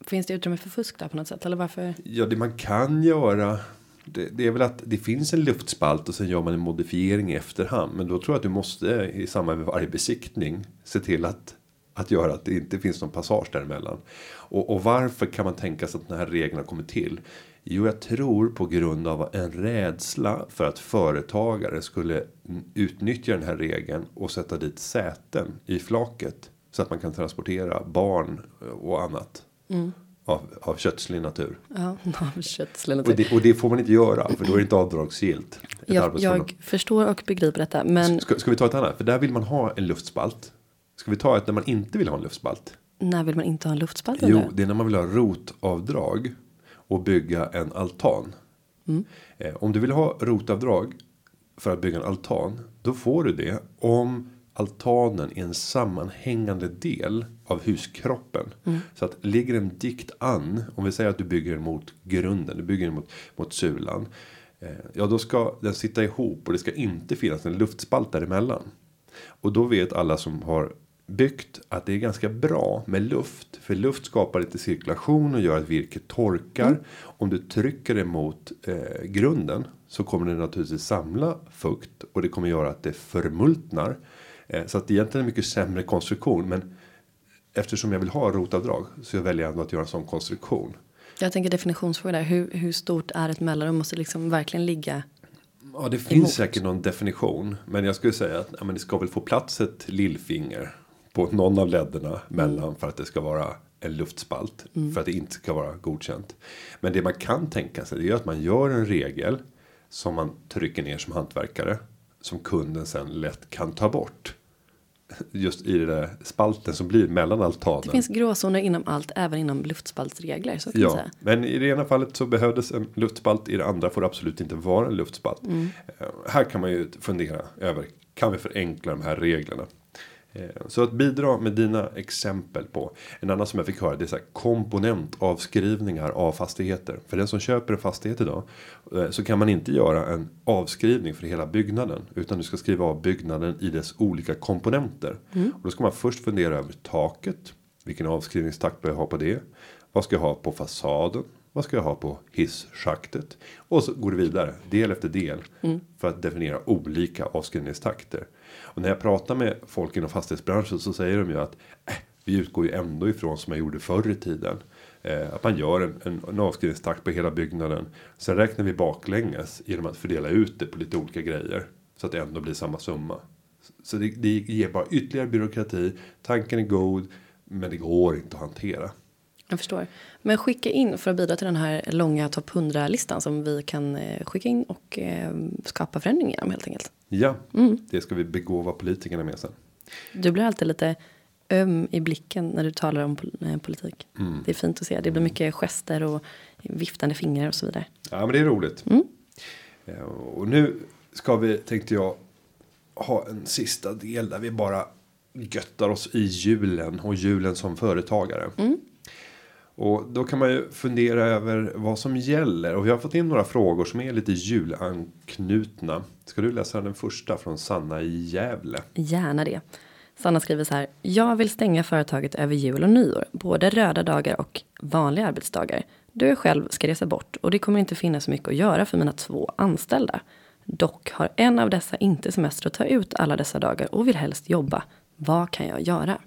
finns det utrymme för fusk där på något sätt? Eller varför? Ja, det man kan göra. Det, det är väl att det finns en luftspalt och sen gör man en modifiering i efterhand. Men då tror jag att du måste i samband med varje besiktning se till att att göra att det inte finns någon passage däremellan. Och, och varför kan man tänka sig att den här regeln har kommit till? Jo, jag tror på grund av en rädsla för att företagare skulle utnyttja den här regeln och sätta dit säten i flaket så att man kan transportera barn och annat. Mm av, av köttslig natur. Ja, av köttslig Och natur. det, och det får man inte göra för då är det inte avdragsgillt. Jag, jag förstår och begriper detta. Men Ska, ska vi ta ett annat? För där vill man ha en luftspalt. Ska vi ta ett när man inte vill ha en luftspalt? när vill man inte ha en luftspalt Jo, det är när man vill ha rotavdrag och bygga en altan. Mm. Eh, om du vill ha rotavdrag för att bygga en altan, då får du det om altanen är en sammanhängande del av huskroppen. Mm. Så att ligger en dikt an, om vi säger att du bygger den mot grunden, du bygger den mot, mot sulan. Eh, ja, då ska den sitta ihop och det ska inte finnas en luftspalt däremellan. Och då vet alla som har byggt att det är ganska bra med luft. För luft skapar lite cirkulation och gör att virket torkar. Om du trycker det mot eh, grunden så kommer det naturligtvis samla fukt. Och det kommer göra att det förmultnar. Eh, så att det är egentligen en mycket sämre konstruktion. Men eftersom jag vill ha rotavdrag så jag väljer ändå att göra en sån konstruktion. Jag tänker definitionsfråga där. Hur, hur stort är ett mellanrum? Måste liksom verkligen ligga. Ja, det finns Emot. säkert någon definition. Men jag skulle säga att ja, men det ska väl få plats ett lillfinger på någon av ledderna mellan för att det ska vara en luftspalt. För att det inte ska vara godkänt. Men det man kan tänka sig det är att man gör en regel som man trycker ner som hantverkare. Som kunden sen lätt kan ta bort. Just i det där spalten som blir mellan altanen. Det finns gråzoner inom allt, även inom luftspaltsregler. Så kan Ja, säga. men i det ena fallet så behövdes en luftspalt. I det andra får det absolut inte vara en luftspalt. Eh, Här kan man ju fundera över. Kan vi förenkla de här reglerna? Eh, Så att bidra med dina exempel på. En annan som jag fick höra det är så här komponentavskrivningar av fastigheter. För den som köper en fastighet idag. eh, Så kan man inte göra en avskrivning för hela byggnaden. Utan du ska skriva av byggnaden i dess olika komponenter. Och då ska man först fundera över taket. Vilken avskrivningstakt bör jag ha på det? Vad ska jag ha på fasaden? Vad ska jag ha på hisschaktet? Och så går det vidare del efter del för att definiera olika avskrivningstakter. Och när jag pratar med folk inom fastighetsbranschen så säger de ju att äh, vi utgår ju ändå ifrån som jag gjorde förr i tiden. Eh, att man gör en, en, en avskrivningstakt på hela byggnaden. Sen räknar vi baklänges genom att fördela ut det på lite olika grejer. Så att det ändå blir samma summa. Så det, det ger bara ytterligare byråkrati. Tanken är god. Men det går inte att hantera. Jag förstår. Men skicka in för att bidra till den här långa topp 100-listan som vi kan eh, skicka in och eh, skapa förändring genom helt enkelt. Ja, det ska vi begåva politikerna med sen. Du blir alltid lite öm i blicken när du talar om eh, politik. Det är fint att se. Det blir mycket gester och viftande fingrar och så vidare. Ja, men det är roligt. Eh, Och nu ska vi, tänkte jag, ha en sista del där vi bara göttar oss i julen och julen som företagare. Och då kan man ju fundera över vad som gäller. Och vi har fått in några frågor som är lite julanknutna. Ska du läsa den första från Sanna i Gävle? Gärna det. Sanna skriver så här. Jag vill stänga företaget över jul och nyår. Både röda dagar och vanliga arbetsdagar. Du själv ska resa bort och det kommer inte finnas så mycket att göra för mina två anställda. Dock har en av dessa inte semester att ta ut alla dessa dagar och vill helst jobba. Vad kan jag göra?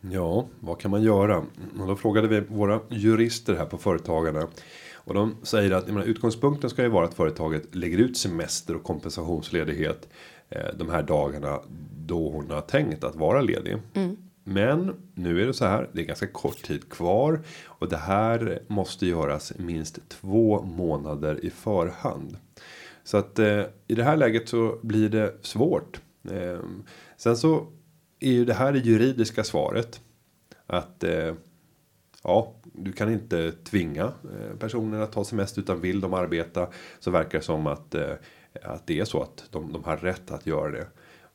Ja, vad kan man göra? Och då frågade vi våra jurister här på Företagarna. Och de säger att menar, utgångspunkten ska ju vara att företaget lägger ut semester och kompensationsledighet. Eh, de här dagarna då hon har tänkt att vara ledig. Men nu är det så här. Det är ganska kort tid kvar. Och det här måste göras minst två månader i förhand. Så att eh, i det här läget så blir det svårt. Eh, sen så är ju det här det juridiska svaret. Att eh, ja, du kan inte tvinga eh, personerna att ta semester utan vill de arbeta så verkar det som att, eh, att det är så att de, de har rätt att göra det.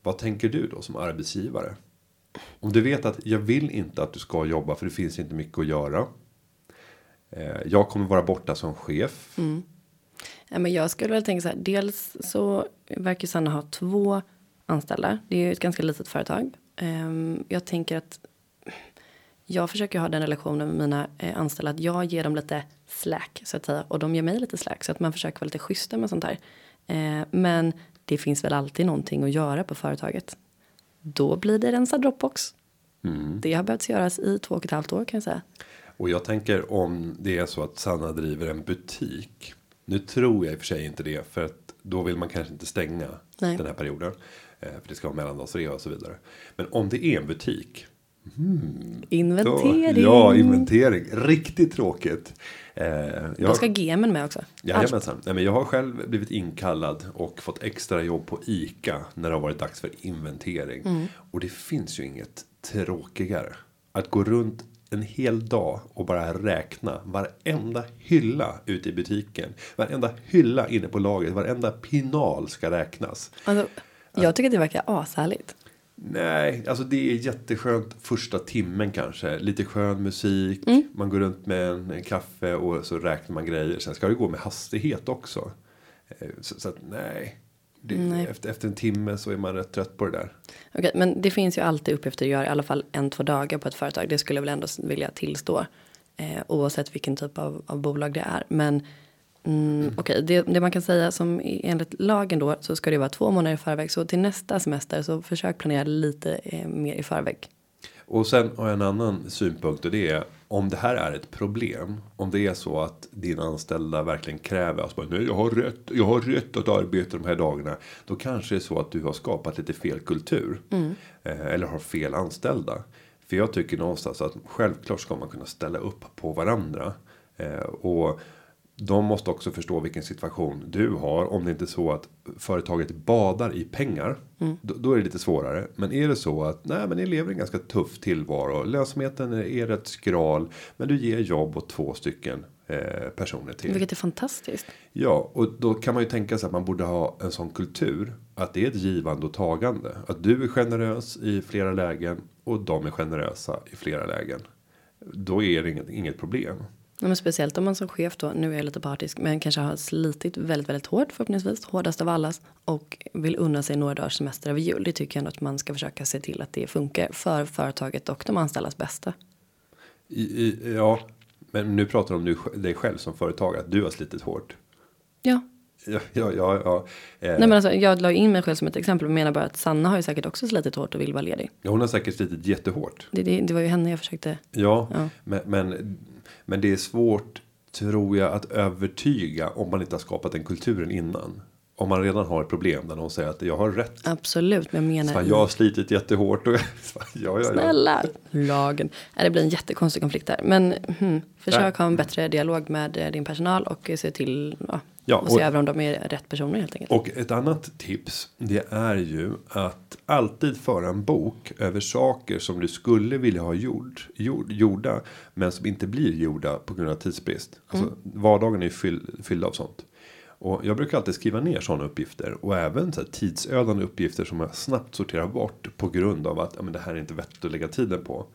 Vad tänker du då som arbetsgivare? Om du vet att jag vill inte att du ska jobba för det finns inte mycket att göra. Eh, jag kommer vara borta som chef. Mm. Ja, men jag skulle väl tänka så här. Dels så verkar Sanna ha två anställda. Det är ju ett ganska litet företag. Ehm, jag tänker att jag försöker ha den relationen med mina eh, anställda att jag ger dem lite slack så att säga och de ger mig lite slack så att man försöker vara lite schyssta med sånt här. Eh, men det finns väl alltid någonting att göra på företaget. Då blir det rensa Dropbox. Det har behövt göras i två och ett halvt år kan jag säga. Och jag tänker om det är så att Sanna driver en butik. Nu tror jag i och för sig inte det. För att då vill man kanske inte stänga Nej. den här perioden. Eh, för det ska vara mellandagsrea och så vidare. Men om det är en butik. Inventering. Då, ja, inventering. Riktigt tråkigt. Eh, jag, Då ska gemen med också. Jajamensan. Nej, men jag har själv blivit inkallad och fått extra jobb på ICA när det har varit dags för inventering. Mm. Och det finns ju inget tråkigare. Att gå runt en hel dag och bara räkna varenda hylla ute i butiken. Varenda hylla inne på lagret, varenda pinal ska räknas. Alltså, jag tycker det verkar ashärligt. Nej, alltså det är jätteskönt första timmen kanske. Lite skön musik. Mm. Man går runt med en kaffe och så räknar man grejer. Sen ska det gå med hastighet också. Eh, Så, så att nej. Det, Nej. Efter, efter en timme så är man rätt trött på det där. Okej, men det finns ju alltid uppgifter att göra i alla fall en, två dagar på ett företag. Det skulle jag väl ändå vilja tillstå. Eh, oavsett vilken typ av, av bolag det är. Men mm, okej, det, det man kan säga som enligt lagen då så ska det vara två månader i förväg. Så till nästa semester så försök planera lite eh, mer i förväg. Och sen har jag en annan synpunkt och det är om det här är ett problem. Om det är så att dina anställda verkligen kräver alltså, bara, nej, jag har rätt. Jag har rätt att arbeta de här dagarna. Då kanske det är så att du har skapat lite fel kultur. Eh, eller har fel anställda. För jag tycker någonstans att självklart ska man kunna ställa upp på varandra. Eh, och de måste också förstå vilken situation du har. Om det inte är så att företaget badar i pengar. Då, då är det lite svårare. Men är det så att nej, men ni lever en ganska tuff tillvaro. Lönsamheten är, är rätt skral. Men du ger jobb åt två stycken eh, personer till. Vilket är fantastiskt. Ja, och då kan man ju tänka sig att man borde ha en sån kultur. Att det är ett givande och tagande. Att du är generös i flera lägen. Och de är generösa i flera lägen. Då är det inget, inget problem. Ja, men speciellt om man som chef då, nu är jag lite partisk, men kanske har slitit väldigt, väldigt hårt förhoppningsvis, hårdast av allas och vill unna sig några dagars semester över jul. Det tycker jag ändå att man ska försöka se till att det funkar för företaget och de anställdas bästa. I, i, ja, men nu pratar du om du, dig själv som företag. Att du har slitit hårt. Ja, Ja, ja, ja. ja. Eh, nej men alltså jag la in mig själv som ett exempel och menar bara att Sanna har ju säkert också slitit hårt och vill vara ledig. ja, hon har säkert slitit jättehårt. Det, det, det var ju henne jag försökte. Ja, Ja. Men, men, men det är svårt tror jag att övertyga om man inte har skapat den kulturen innan. Om man redan har ett problem där någon säger att jag har rätt. Absolut, men jag menar. Fan, jag har slitit jättehårt. Och, ja, ja, ja. Snälla, lagen. Det blir en jättekonstig konflikt där. Men hmm, försök Nej. ha en bättre dialog med eh, din personal och se till ja, Ja, och se och- över om de är rätt personer helt enkelt. Och ett annat tips. Det är ju att alltid föra en bok över saker som du skulle vilja ha gjort, gjord, gjorda. Men som inte blir gjorda på grund av tidsbrist. Alltså vardagen är ju fyll, fylld av sånt. Och jag brukar alltid skriva ner sådana uppgifter. Och även så tidsödande uppgifter som jag snabbt sorterar bort. På grund av att ja, men det här är inte vettigt att lägga tiden på.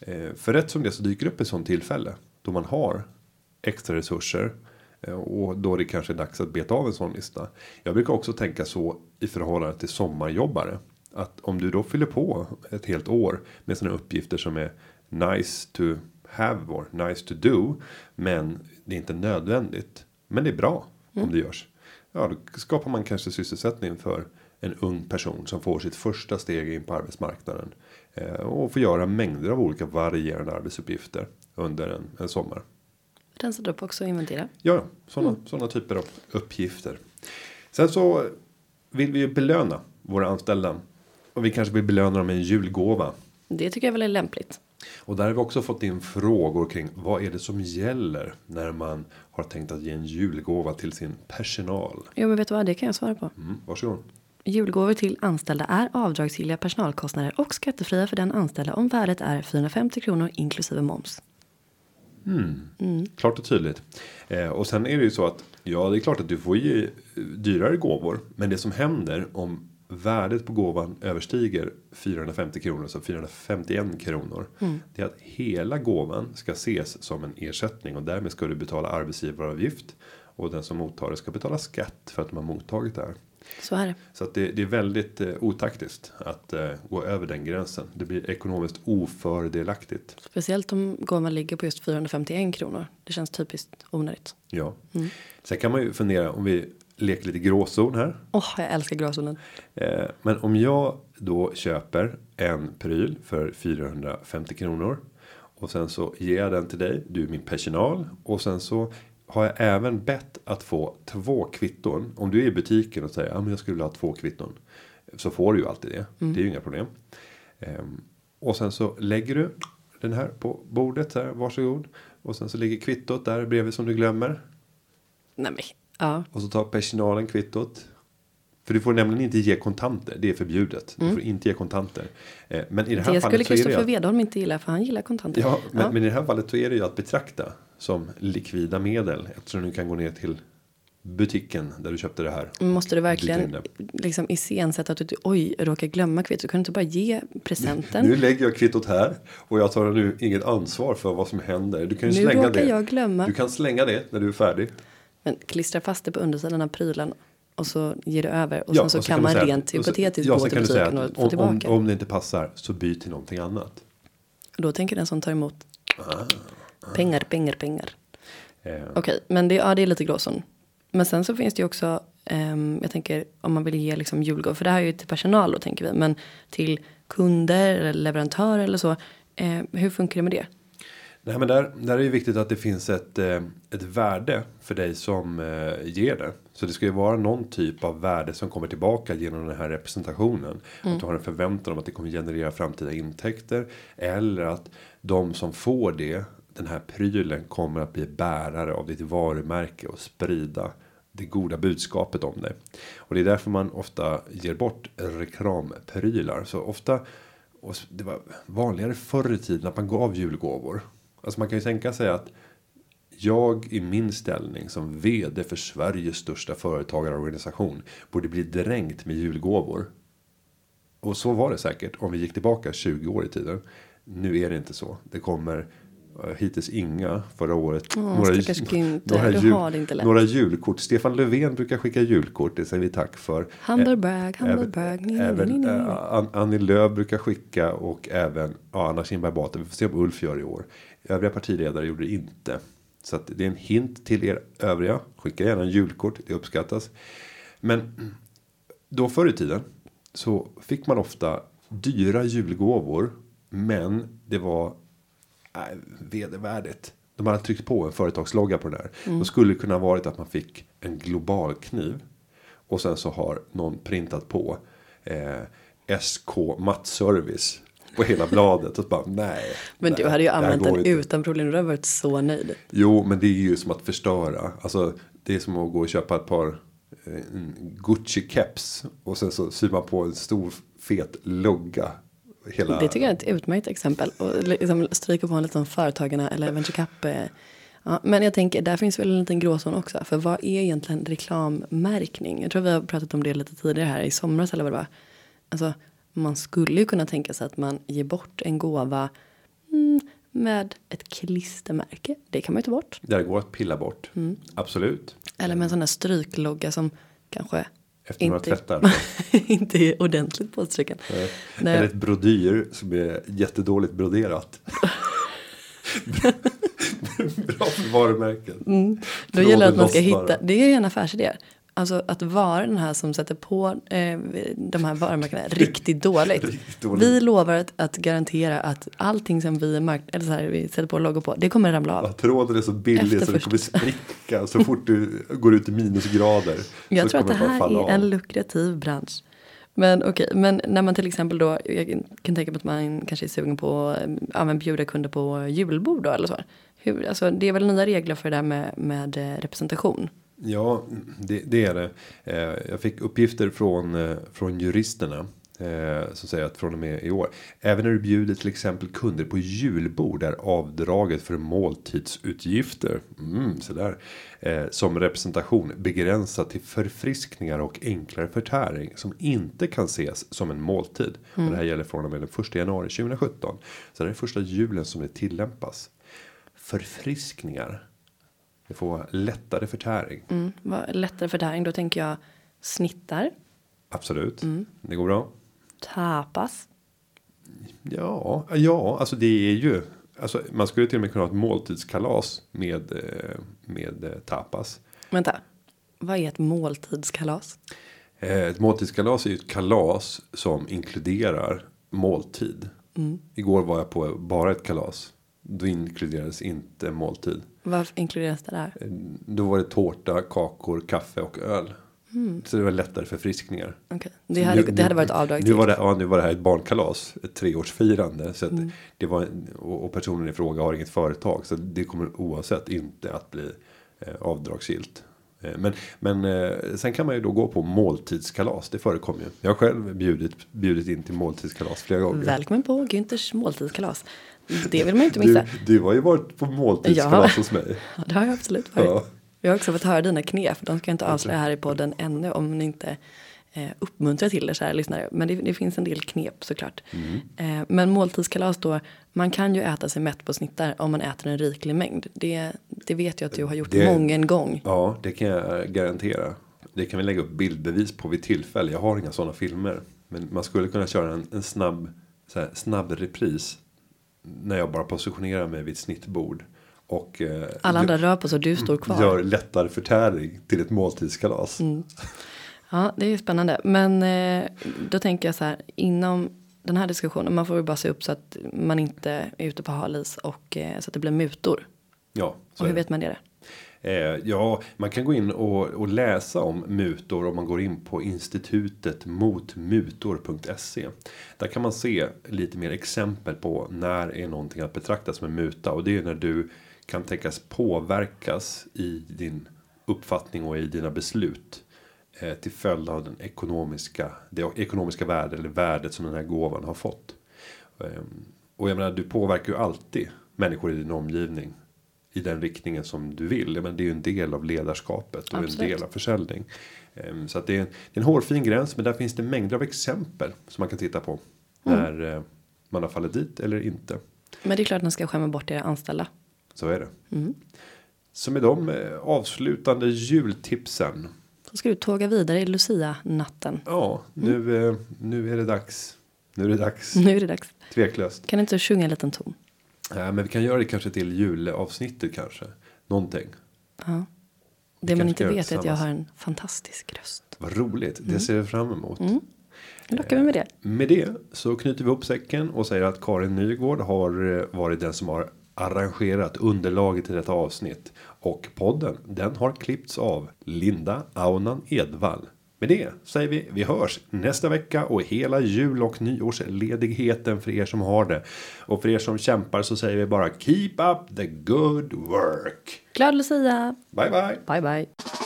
Eh, för rätt som det så dyker upp ett sånt tillfälle. Då man har extra resurser. Eh, Och då det kanske är dags att beta av en sån lista. Jag brukar också tänka så i förhållande till sommarjobbare. Att om du då fyller på ett helt år med sådana uppgifter som är nice to have or nice to do. Men det är inte nödvändigt. Men det är bra om det görs. Ja, då skapar man kanske sysselsättning för en ung person som får sitt första steg in på arbetsmarknaden. Eh, och får göra mängder av olika varierande arbetsuppgifter under en, en sommar. Rensade upp också och inventera. Ja, sådana såna typer av uppgifter. Sen så vill vi ju belöna våra anställda. Och vi kanske vill belöna dem med en julgåva. Det tycker jag väl är lämpligt. Och där har vi också fått in frågor kring vad är det som gäller när man har tänkt att ge en julgåva till sin personal. Jo men vet du vad, det kan jag svara på. Mm, varsågod. Julgåvor till anställda är avdragsgilla personalkostnader och skattefria för den anställda om värdet är 450 kronor inklusive moms. Klart och tydligt. Eh, och sen är det ju så att ja, det är klart att du får eh, dyrare gåvor. Men det som händer om värdet på gåvan överstiger 450 kronor, så 451 kronor. Det är att hela gåvan ska ses som en ersättning och därmed ska du betala arbetsgivaravgift. Och den som mottar det ska betala skatt för att de har mottagit det här. Så är det. Så att det, det är väldigt eh, otaktiskt att eh, gå över den gränsen. Det blir ekonomiskt ofördelaktigt. Speciellt om gåvan ligger på just 451 kronor. Det känns typiskt onödigt. Ja. Sen kan man ju fundera om vi leker lite gråzon här. Åh, jag älskar gråzonen. Eh, men om jag då köper en pryl för 450 kronor. Och sen så ger jag den till dig. Du är min personal. Och sen så har jag även bett att få två kvitton. Om du är i butiken och säger att ah, jag skulle vilja ha två kvitton. Så får du ju alltid det. Det är ju inga problem. Ehm, Och sen så lägger du den här på bordet så här, varsågod. Och sen så ligger kvittot där bredvid som du glömmer. Nej men, ja. Och så tar personalen kvittot. För du får nämligen inte ge kontanter. Det är förbjudet. Du får inte ge kontanter. Eh, Men i det här Det skulle fallet det ju Kristoffer Wedholm inte gilla för han gillar kontanter. ja, men, Ja. men i det här fallet så är det ju att betrakta som likvida medel. Eftersom du kan gå ner till butiken där du köpte det här. Måste du verkligen liksom iscensätta att du oj, råkar glömma kvittot? Du kan inte bara ge presenten. Nu lägger jag kvittot här och jag tar nu inget ansvar för vad som händer. Du kan ju Nu slänga det. jag glömma. Du kan slänga det när du är färdig. Men klistra fast det på undersidan av prylen och så ger du över och Ja, sen så och kan man säga- rent så- hypotetiskt ja, gå till butiken och få om, tillbaka. Om, om det inte passar så byt till någonting annat. Då tänker den som tar emot Ah. Pengar, pengar, pengar. Eh, Okej, men det, ja, det är lite gråzon. Men sen så finns det ju också, ehm, jag tänker om man vill ge liksom julgåvor, för det här är ju till personal då tänker vi, men till kunder eller leverantörer eller så. Eh, hur funkar det med det? Nej, men där, där är det viktigt att det finns ett, eh, ett värde för dig som eh, ger det. Så det ska ju vara någon typ av värde som kommer tillbaka genom den här representationen. Att du har en förväntan om att det kommer generera framtida intäkter. Eller att de som får det, den här prylen kommer att bli bärare av ditt varumärke och sprida det goda budskapet om det. Och det är därför man ofta ger bort reklamprylar. Så ofta, och det var vanligare förr i tiden att man gav julgåvor. Alltså man kan ju tänka sig att jag i min ställning som vd för Sveriges största företagarorganisation borde bli dränkt med julgåvor. Och så var det säkert om vi gick tillbaka 20 år i tiden. Nu är det inte så. Det kommer hittills inga förra året. Har det inte lätt. några julkort. Stefan Löfven brukar skicka julkort. Det säger vi tack för. Brag, humble Även, även Annie Lööf brukar skicka och även ja, Anna Kinberg Batra. Vi får se om Ulf gör i år. Övriga partiledare gjorde det inte. Så att det är en hint till er övriga. Skicka gärna en julkort, det uppskattas. Men då förr i tiden så fick man ofta dyra julgåvor. Men det var nej, vedervärdigt. De hade tryckt på en företagslogga på den här. Mm. Då skulle det kunna varit att man fick en global kniv. Och sen så har någon printat på eh, SK Mattservice på hela bladet. Och bara nej. Men nej, du hade ju det använt den inte. utan problem. Du hade varit så nöjd. Jo, men det är ju som att förstöra. Alltså, det är som att gå och köpa ett par eh, en Gucci keps och sen så syr man på en stor fet logga. Hela. Det tycker jag är ett utmärkt exempel. Och liksom stryka på en liten företagarna eller venture cap. eh, Ja, men jag tänker, där finns väl en liten gråzon också. För vad är egentligen reklammärkning? Jag tror vi har pratat om det lite tidigare här i somras eller vad det var. Alltså, man skulle ju kunna tänka sig att man ger bort en gåva mm, med ett klistermärke. Det kan man ju ta bort. Det går att pilla bort. Mm. Absolut. Eller med en sån där stryklogga som kanske Efter några inte, tvättar. inte är ordentligt påstruken. Nej. Eller ett brodyr som är jättedåligt broderat. Bra för varumärken. Mm. Då gäller det att man ska hitta, det är ju en affärsidé. Alltså att vara den här som sätter på eh, de här varumärkena riktigt dåligt. Riktigt dåligt. Vi lovar att, att garantera att allting som vi, mark- eller så här, vi sätter på logo på, det kommer ramla av. Ja, tråden är så billig Efter så det kommer spricka så fort du går ut i minusgrader. Jag tror att det här är av. en lukrativ bransch. Men okej, men när man till exempel då, jag kan tänka mig att man kanske är sugen på att ja, men bjuda kunder på julbord då eller så. Hur, alltså, det är väl nya regler för det där med, med eh, representation. Ja, det, det är det. Eh, jag fick uppgifter från, eh, från juristerna. Eh, som säger att från och med i år. Även när du bjuder till exempel kunder på julbord. Är avdraget för måltidsutgifter. Mm, så där, eh, som representation begränsat till förfriskningar och enklare förtäring. Som inte kan ses som en måltid. Och det här gäller från och med den 1 januari 2017. Så det är första julen som det tillämpas. Förfriskningar. Det får lättare förtäring. Mm, lättare förtäring, då tänker jag snittar, Absolut. Det går bra. tapas. Ja, ja, alltså det är ju. Alltså man skulle till och med kunna ha ett måltidskalas med eh, med eh, tapas. Vänta, vad är ett måltidskalas? Eh, Ett måltidskalas är ju ett kalas som inkluderar måltid. Igår var jag på bara ett kalas. Då inkluderades inte måltid. Vad inkluderas det där? Eh, Då var det tårta, kakor, kaffe och öl. Så det var lättare förfriskningar. Okej. Det, hade, Nu- det hade varit avdrag Nu till. var, det, ja, nu var det här ett barnkalas, ett treårsfirande. Så Mm. det var, och, och personen i fråga har inget företag. Så det kommer oavsett inte att bli eh, avdragsgillt. Eh, men men eh, sen kan man ju då gå på måltidskalas. Det förekommer ju. Jag har själv bjudit, bjudit in till måltidskalas flera gånger. Välkommen på Günthers måltidskalas. Det vill man ju inte missa. Du, du har ju varit på måltidskalas Ja. hos mig. Ja, det har jag absolut varit. Ja. Jag har också fått höra dina knep. De ska jag inte avslöja här i podden ännu om ni inte eh, uppmuntrar till det så här lyssnare. Men det, det finns en del knep såklart. Mm. Eh, men måltidskalas då, man kan ju äta sig mätt på snittar om man äter en riklig mängd. Det, det vet jag att du har gjort Det- många en gång. Ja, det kan jag garantera. Det kan vi lägga upp bildbevis på vid tillfälle. Jag har inga sådana filmer. Men man skulle kunna köra en, en snabb, så här, snabb repris. När jag bara positionerar mig vid ett snittbord. Och eh, Alla andra rör på sig och du står kvar. gör lättare förtäring till ett måltidskalas. Mm. Ja, det är ju spännande. Men eh, då tänker jag så här, inom den här diskussionen, man får ju bara se upp så att man inte är ute på halis och eh, så att det blir mutor. Ja, så Och hur vet man det? Eh, ja, man kan gå in och, och läsa om mutor om man går in på institutet motmutor.se. Där kan man se lite mer exempel på när är någonting att betrakta som en muta. Och det är när du kan tänkas påverkas i din uppfattning och i dina beslut. Eh, till följd av den ekonomiska, det ekonomiska värdet eller värdet som den här gåvan har fått. Eh, Och jag menar, du påverkar ju alltid människor i din omgivning i den riktningen som du vill. Men det är ju en del av ledarskapet och Absolut. en del av försäljning. Ehm, Så att det är, en, det är en hårfin gräns, men där finns det mängder av exempel som man kan titta på. Mm. När eh, man har fallit dit eller inte. Men det är klart att man ska skämma bort era anställda. Så är det. Mm. Så med de eh, avslutande jultipsen. Så ska du tåga vidare i Lucia-natten. Ja, nu, eh, nu är det dags. Nu är det dags. Nu är det dags. Tveklöst. Kan du inte sjunga en liten ton? Ja, men vi kan göra det kanske till julavsnittet kanske. Någonting. Ja. Vi Det man kanske inte vet är att jag har en fantastisk röst. Vad roligt. Det ser jag fram emot. Mm. Nu lockar vi med det. Med det så knyter vi upp säcken och säger att Karin Nygård har eh, varit den som har arrangerat underlaget till detta avsnitt. Och podden den har klippts av Linda Aunan Edvall. Med det säger vi vi hörs nästa vecka och hela jul och nyårsledigheten för er som har det. Och för er som kämpar så säger vi bara keep up the good work. Glad Lucia! Bye bye. Bye bye!